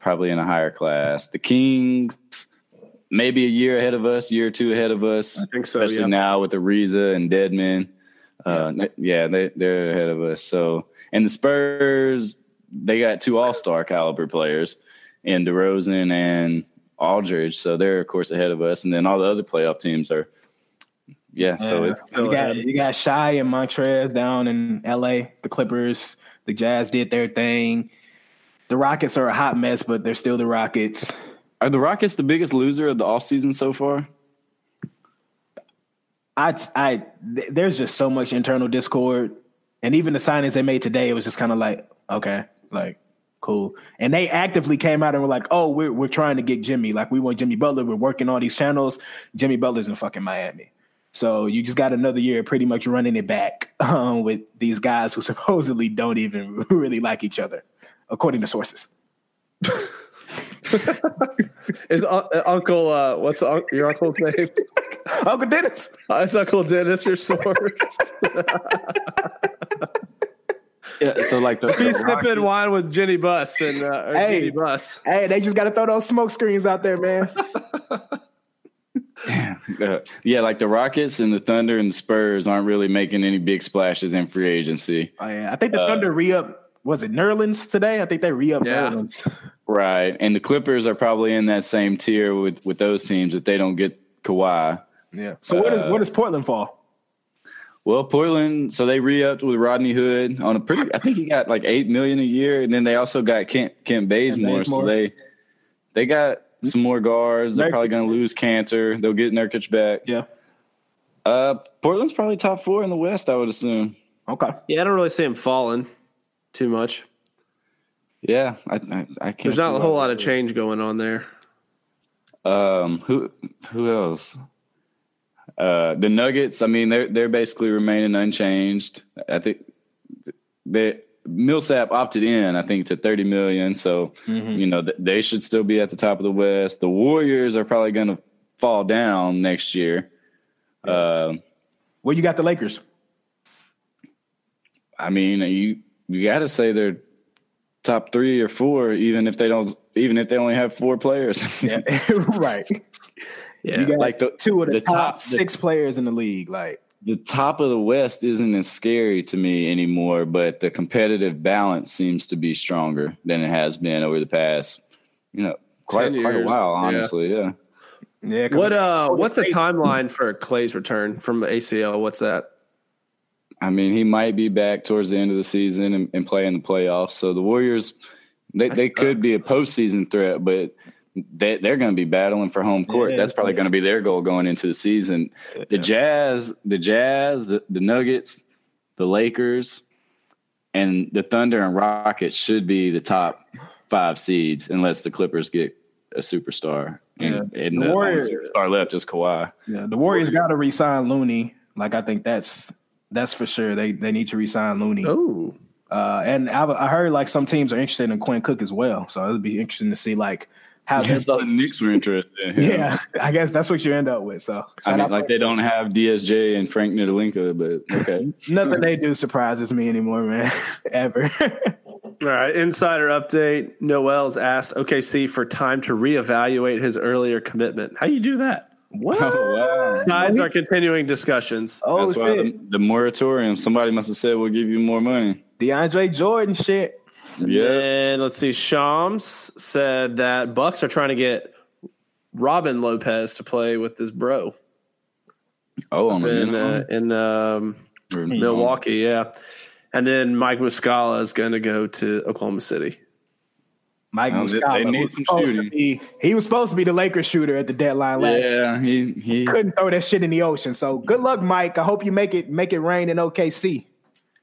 probably in a higher class. The Kings, maybe a year ahead of us, year or two ahead of us. I think so. especially Yeah. now with Ariza and Dedmon. Uh, yeah, they they're ahead of us. So, and the Spurs, they got two All Star caliber players, in DeRozan and Aldridge. So they're of course ahead of us, and then all the other playoff teams are. Yeah, so Yeah. it's you got you got Shai and Montrez down in LA. The Clippers, the Jazz did their thing. The Rockets are a hot mess, but they're still the Rockets. are the Rockets the biggest loser of the offseason so far? I, I, th- there's just so much internal discord, and even the signings they made today, it was just kind of like, okay, like, cool. And they actively came out and were like, oh, we're we're trying to get Jimmy, like we want Jimmy Butler. We're working on these channels. Jimmy Butler's in fucking Miami, so you just got another year pretty much running it back um, with these guys who supposedly don't even really like each other, according to sources. Is uh, Uncle uh, what's the, un- your uncle's name? Uncle Dennis. Uh, is Uncle Dennis your source? Yeah, so like the, He's the Rockets- sipping wine with Jenny Buss and uh, Hey. Jenny Buss. Hey, they just got to throw those smoke screens out there, man. Uh, yeah, like the Rockets and the Thunder and the Spurs aren't really making any big splashes in free agency. Oh yeah, I think the Thunder re up. Was it Nerlens today? I think they re up Yeah. Nerlens. Right. And the Clippers are probably in that same tier with, with those teams if they don't get Kawhi. Yeah. So where does Uh, where does Portland fall? Well, Portland, so they re-upped with Rodney Hood on a pretty. I think he got like eight million a year, and then they also got Kent Kent Bazemore. Bazemore. So they they got some more guards. They're Nurkic. probably going to lose Kanter. They'll get Nurkic back. Yeah. Uh, Portland's probably top four in the West, I would assume. Okay. Yeah, I don't really see him falling too much. Yeah, I I, I can't. There's not a whole lot of change going on there. Um, who who else? Uh, the Nuggets. I mean, they're they're basically remaining unchanged. I think they Millsap opted in. I think to thirty million. So you know th- they should still be at the top of the West. The Warriors are probably going to fall down next year. Um, Well, you got the Lakers. I mean, you you got to say they're top three or four, even if they don't, even if they only have four players. Yeah. right. Yeah, You got like the- two of the, the top, top- the- six players in the league. Like the top of the West isn't as scary to me anymore, but the competitive balance seems to be stronger than it has been over the past, you know, quite, quite a years, while, yeah. honestly. Yeah. yeah. 'cause- What uh what's the timeline for Klay's return from ACL? What's that? I mean, he might be back towards the end of the season and, and play in the playoffs. So the Warriors, they, they could be a postseason threat, but they, they're going to be battling for home court. Yeah, That's it's probably going to be their goal going into the season. The Jazz, the Jazz, the, the Nuggets, the Lakers, and the Thunder and Rockets should be the top five seeds unless the Clippers get a superstar. And, and The the, Warriors- only superstar left is Kawhi. yeah, the Warriors got to re-sign Looney. Like I think that's that's for sure. They they need to re-sign Looney. Oh. Uh, and I, I heard like some teams are interested in Quinn Cook as well. So it'd be interesting to see like how. I they're the Knicks were interested in him. yeah, I guess that's what you end up with. So I mean, like they don't have DSJ and Frank Ntilikina, but okay. nothing they do surprises me anymore, man. Ever. All right, insider update. Noel's asked OKC for time to reevaluate his earlier commitment. How do you do that? What? Oh wow! Sides are continuing discussions. Oh That's why shit! the, the moratorium. Somebody must have said we'll give you more money. DeAndre Jordan shit. Yeah, And let's see. Shams said that Bucks are trying to get Robin Lopez to play with this bro Oh, on the in uh, in um, Or- Milwaukee. Yeah, and then Mike Muscala is going to go to Oklahoma City. Mike they- Muscala they need was some supposed to be. He was supposed to be the Lakers shooter at the deadline last. year. Yeah, he he. Couldn't throw that shit in the ocean. So good luck, Mike. I hope you make it make it rain in OKC.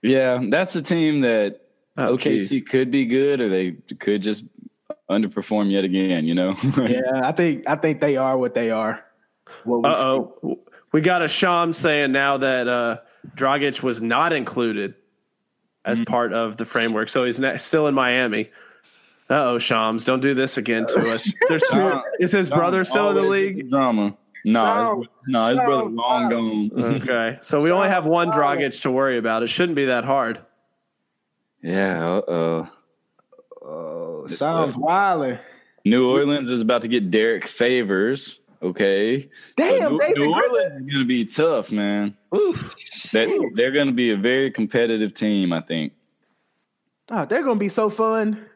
Yeah, that's the team that Oh, OKC geez. could be good, or they could just underperform yet again. You know. Yeah, I think I think they are what they are. We Uh oh, we got a Shams saying now that uh, Dragic was not included as part of the framework, so he's ne- still in Miami. Uh oh, Shams, don't do this again to us. There's two. Nah, Is his brother still in the league? Drama. No, So- no, his so- brother long gone. Okay, so we only have one Dragic to worry about. It shouldn't be that hard. yeah. Uh oh. Oh, sounds wild. New Orleans is about to get Derrick Favors. Okay. Damn, New, David New Orleans is going to be tough, man. That, they're going to be a very competitive team, I think. Oh, they're gonna be so fun.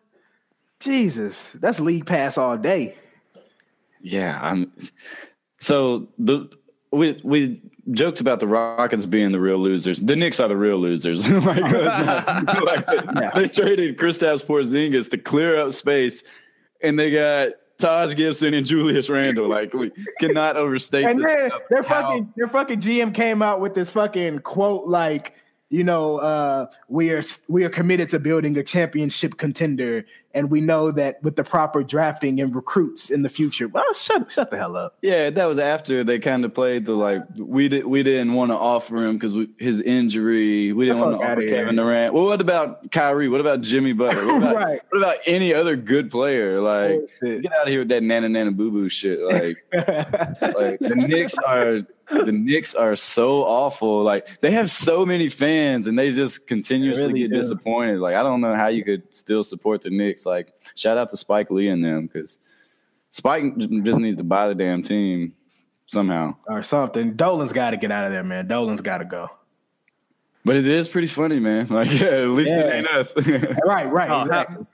Jesus, that's league pass all day. Yeah, I'm. So the we we joked about the Rockets being the real losers. The Knicks are the real losers. like, like, They traded Kristaps Porzingis to clear up space, and they got Taj Gibson and Julius Randle. Like we cannot overstate. And then their fucking their fucking GM came out with this fucking quote like, you know, uh, we are we are committed to building a championship contender, and we know that with the proper drafting and recruits in the future, well, shut shut the hell up. Yeah, that was after they kind of played the like we did. We didn't want to offer him because his injury. We didn't want to offer. Kevin Durant. Well, what about Kyrie? What about Jimmy Butler? What about, Right. what about any other good player? Like, get out of here with that nana nana boo boo shit. Like, like the Knicks are the Knicks are so awful. Like they have so many fans and they just continuously really get do. disappointed. Like I don't know how you could still support the Knicks. Like shout out to Spike Lee and them because Spike just needs to buy the damn team somehow. or something. Dolan's got to get out of there, man. Dolan's got to go. But it is pretty funny, man. Like yeah, at least Yeah. it ain't us. Right, right, Oh, exactly.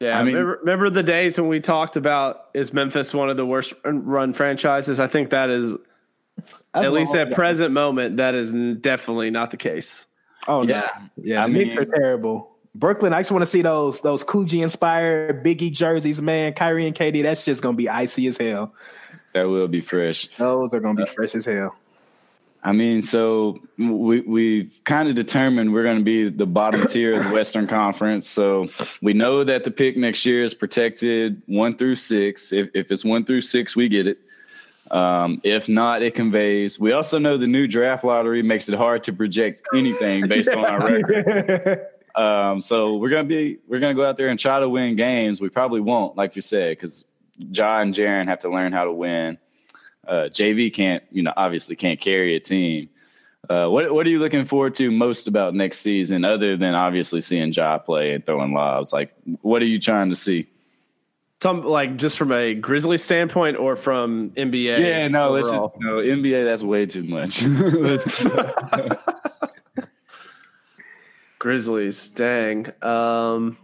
Yeah, I mean- remember, remember the days when we talked about is Memphis one of the worst run franchises? I think that is at least at present moment that is definitely not the case. Oh Yeah. no, yeah, I Knicks mean- are terrible. Brooklyn, I just want to see those those Coogi inspired Biggie jerseys, man. Kyrie and KD, that's just gonna be icy as hell. that will be fresh. Those are gonna Uh, be fresh as hell. I mean, so we we kind of determined we're going to be the bottom tier of the Western Conference. So we know that the pick next year is protected one through six. If if it's one through six, we get it. Um, if not, it conveys. We also know the new draft lottery makes it hard to project anything based on our record. Um, so we're gonna be we're gonna go out there and try to win games. We probably won't, like you said, because John and Jaren have to learn how to win. Uh, JV can't, you know, obviously can't carry a team. Uh, what what are you looking forward to most about next season, other than obviously seeing Ja play and throwing lobs? Like, what are you trying to see? Some like just from a Grizzly standpoint or from NBA. Yeah, no, let's just no NBA. That's way too much. Grizzlies, dang. Um,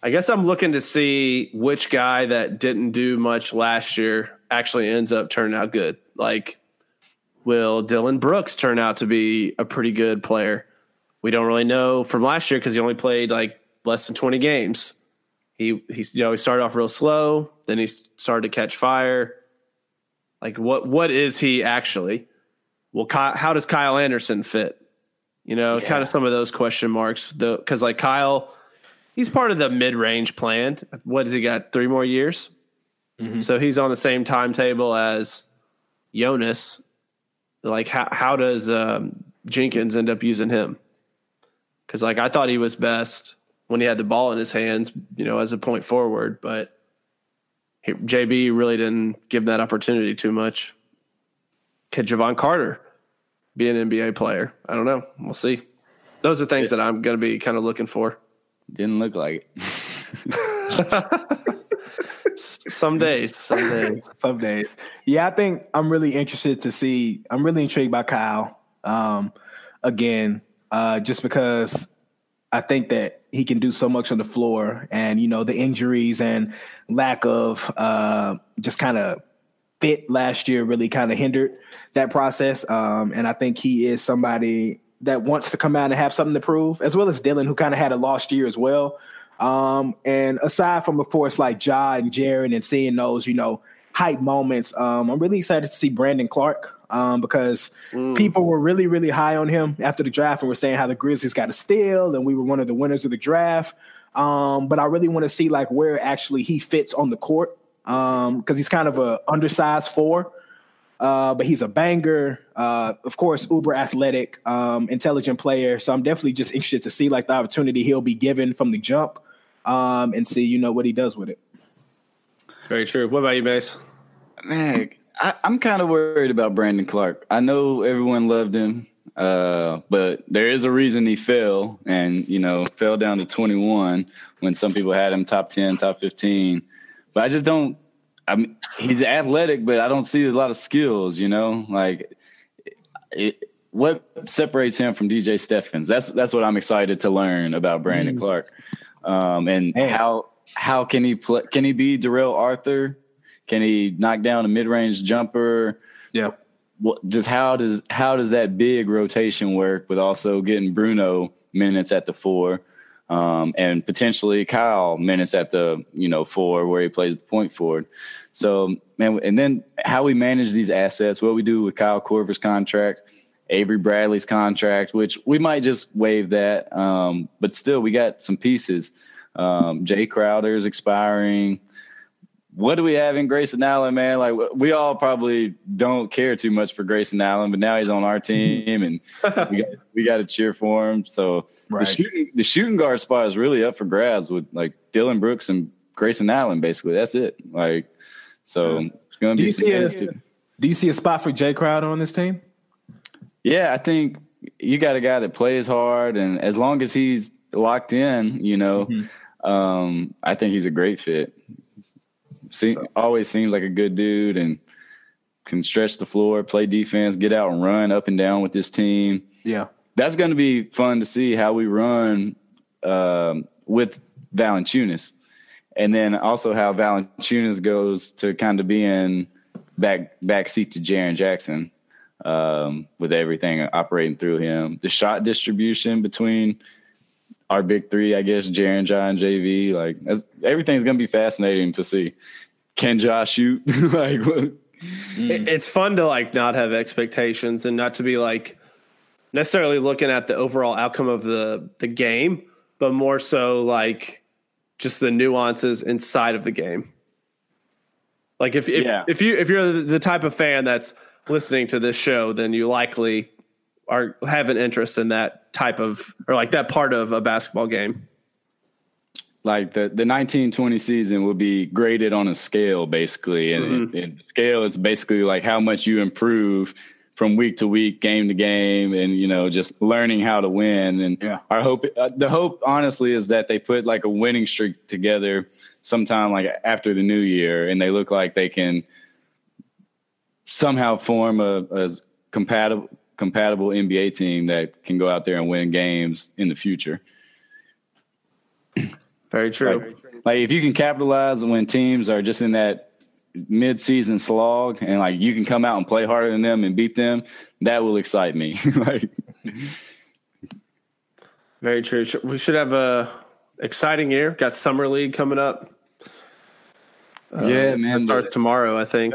I guess I'm looking to see which guy that didn't do much last year actually ends up turning out good. Like, will Dillon Brooks turn out to be a pretty good player? We don't really know from last year because he only played like less than 20 games. He he's you know he started off real slow, then he started to catch fire. Like what what is he actually? Well, Ky- how does Kyle Anderson fit? You know, kind of some of those question marks. Because like Kyle, he's part of the mid range plan. What has he got? Three more years. So he's on the same timetable as Jonas. Like how how does um, Jenkins end up using him? Because like I thought he was best when he had the ball in his hands, you know, as a point forward, but JB really didn't give that opportunity too much. Could Jevon Carter be an NBA player? I don't know. We'll see. Those are things that I'm going to be kind of looking for. Didn't look like it. Some days, some days. Some days. Yeah, I think I'm really interested to see. I'm really intrigued by Kyle. Um, again, uh, just because I think that he can do so much on the floor, and you know the injuries and lack of uh, just kind of fit last year really kind of hindered that process. Um, and I think he is somebody that wants to come out and have something to prove, as well as Dillon, who kind of had a lost year as well. Um, and aside from, of course, like Ja and Jaren and seeing those, you know, hype moments, um, I'm really excited to see Brandon Clarke um, because people were really, really high on him after the draft and were saying how the Grizzlies got a steal and we were one of the winners of the draft. Um, but I really want to see like where actually he fits on the court because he's kind of a undersized four. Uh, but he's a banger, uh, of course, uber athletic, um, intelligent player. So I'm definitely just interested to see like the opportunity he'll be given from the jump, um, and see you know what he does with it. Very true. What about you, Mace? Man, I, I'm kind of worried about Brandon Clarke. I know everyone loved him, uh, but there is a reason he fell, and you know, fell down to 21 when some people had him top 10, top 15. But I just don't. I mean, he's athletic, but I don't see a lot of skills. You know, like it, what separates him from DJ Stephens? That's that's what I'm excited to learn about Brandon Clarke, um, and Man. how how can he play? Can he be Darrell Arthur? Can he knock down a mid range jumper? Yeah. What just how does how does that big rotation work with also getting Bruno minutes at the four, um, and potentially Kyle minutes at the you know four where he plays the point forward. So man, and then how we manage these assets, what we do with Kyle Korver's contract, Avery Bradley's contract, which we might just waive that, um, but still we got some pieces. Um, Jay is expiring. What do we have in Grayson Allen, man? Like we all probably don't care too much for Grayson Allen, but now he's on our team, and we got, we got to cheer for him. So Right. the shooting the shooting guard spot is really up for grabs with like Dillon Brooks and Grayson Allen. Basically, that's it. Like so, it's going to Do be you some see a- too. Do you see a spot for Jae Crowder on this team? Yeah, I think you got a guy that plays hard, and as long as he's locked in, you know, Mm-hmm. um, I think he's a great fit. See, always seems like a good dude, and can stretch the floor, play defense, get out and run up and down with this team. Yeah. That's going to be fun to see how we run um, with Valanciunas, and then also how Valanciunas goes to kind of being back backseat to Jaren Jackson um, with everything operating through him. The shot distribution between our big three, I guess, Jaren, John, JV, like that's, everything's going to be fascinating to see. Can Josh shoot? like, what- mm. it's fun to like not have expectations and not to be like necessarily looking at the overall outcome of the the game, but more so like just the nuances inside of the game. Like if if, Yeah. if you if you're the- the type of fan that's listening to this show, then you likely are have an interest in that type of or like that part of a basketball game. like the, the 1920 season will be graded on a scale basically and, and the scale is basically like how much you improve from week to week game to game and you know just learning how to win and Yeah. our hope uh, the hope honestly is that they put like a winning streak together sometime like after the new year and they look like they can somehow form a, a compatible compatible NBA team that can go out there and win games in the future Very true. like, like if you can capitalize when teams are just in that mid-season slog and like you can come out and play harder than them and beat them that will excite me like Very true. We should have a exciting year. Got summer league coming up. yeah um, man It starts tomorrow, I think.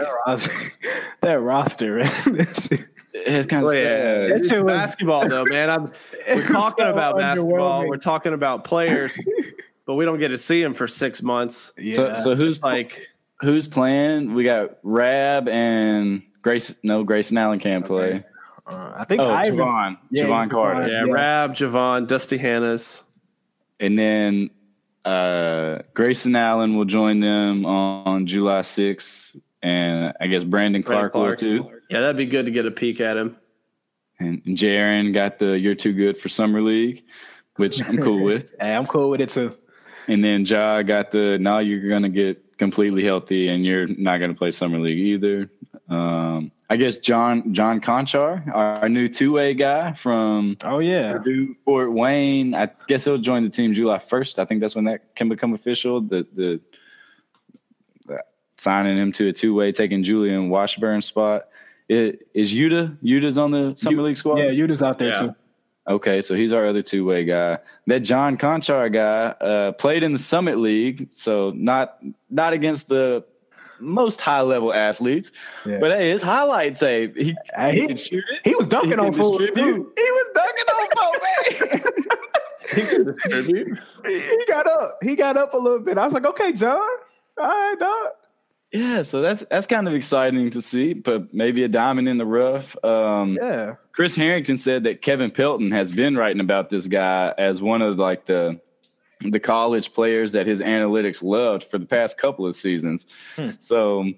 that roster, man. it's kind of Well, yeah, sad. it's basketball though, man. I'm, we're talking so about basketball. We're talking about players, but we don't get to see them for six months. so, so who's Like, who's playing we got Rabb and grace no grayson allen can't play Uh, I think oh Ivan- Jevon Yeah, Jevon Carter yeah, Yeah. Rabb, Jevon, Dusty Hannahs. and then uh, Grayson Allen will join them on July 6th, and I guess Brandon Clarke, Clarke. will too. Yeah, that'd be good to get a peek at him. And, and Jaren got the "You're too good for summer league," which I'm cool with. Hey, I'm cool with it too. And then Ja got the "Now you're gonna get completely healthy, and you're not gonna play summer league either." Um, I guess John John Konchar, our, our new two way guy from Oh yeah, Purdue Fort Wayne. I guess he'll join the team July first. I think that's when that can become official. The the uh, signing him to a two way, taking Julian Washburn's spot. It, is Yuta? Yuta's on the summer league squad. yeah, Yuta's out there Yeah. too. Okay, so he's our other two way guy. That John Konchar guy uh, played in the Summit League, so not not against the most high level athletes, Yeah. but hey, his highlight tape, he, Hey, he he- shoot it. He was dunking He on can full. He was dunking on full, man. He he got up. He got up a little bit. I was like, okay, John. All right, dog. Yeah, so that's that's kind of exciting to see, but maybe a diamond in the rough. Um, Yeah. Chris Herrington said that Kevin Pelton has been writing about this guy as one of like the the college players that his analytics loved for the past couple of seasons. So,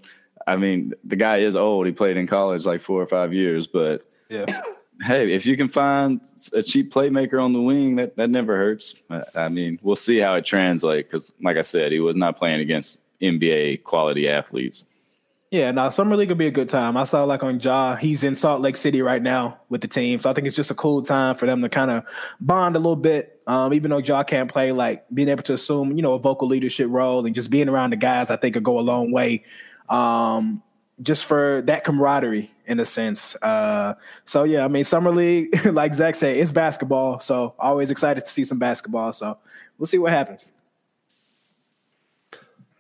I mean, the guy is old. He played in college like four or five years, but Yeah. hey, if you can find a cheap playmaker on the wing, that that never hurts. I- I mean, we'll see how it translates because, like I said, he was not playing against NBA quality athletes. Yeah, now summer league will be a good time. I saw like on Ja, he's in Salt Lake City right now with the team, so I think it's just a cool time for them to kind of bond a little bit. Um, even though Ja can't play, like being able to assume you know a vocal leadership role and just being around the guys, I think could go a long way. Um, just for that camaraderie in a sense. Uh, so yeah, I mean summer league, like Zach said, it's basketball. So always excited to see some basketball. So we'll see what happens.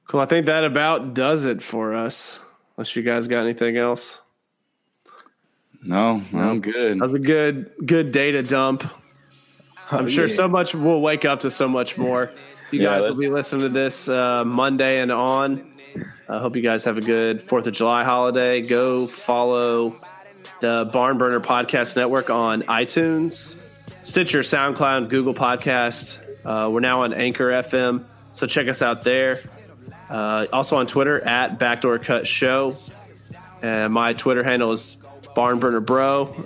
Cool. I think that about does it for us. Unless you guys got anything else. No, I'm good. That was a good good data dump. I'm sure yeah. so much we'll wake up to so much more. You Yeah, guys will be listening to this uh, Monday and on. I hope you guys have a good Fourth of July holiday. Go follow the Barn Burner Podcast Network on iTunes, Stitcher, SoundCloud, Google Podcast. Uh, we're now on Anchor FM, so check us out there. Uh, also on Twitter at Backdoor Cut Show. And my Twitter handle is Barn Burner Bro.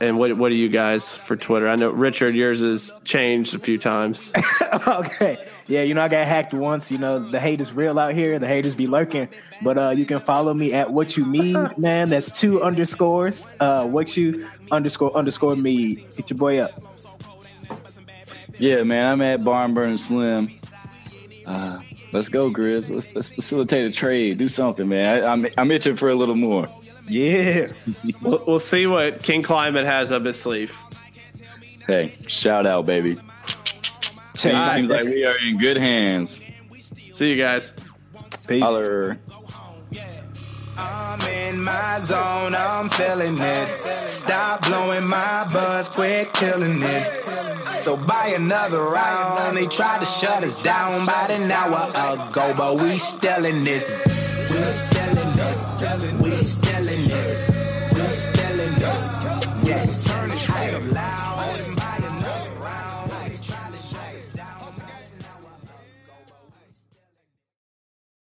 And what what are you guys for Twitter? I know Richard, yours has changed a few times. okay. Yeah, you know, I got hacked once. You know, the hate is real out here. The haters be lurking. But uh, you can follow me at what you mean, man. That's two underscores. Uh, what you underscore underscore me. Hit your boy up. Yeah, man, I'm at Barn Burner Slim. Uh, let's go, Grizz. Let's, let's facilitate a trade. Do something, man. I, I'm, I'm itching for a little more. Yeah. we'll, we'll see what King Kleiman has up his sleeve. Hey, shout out, baby. Check Seems like we are in good hands. See you guys. Peace. Holler. In my zone, I'm feeling it. Stop blowing my buzz, quit killing it. So buy another round. They tried to shut us down about an hour ago, but we still in this. We're still in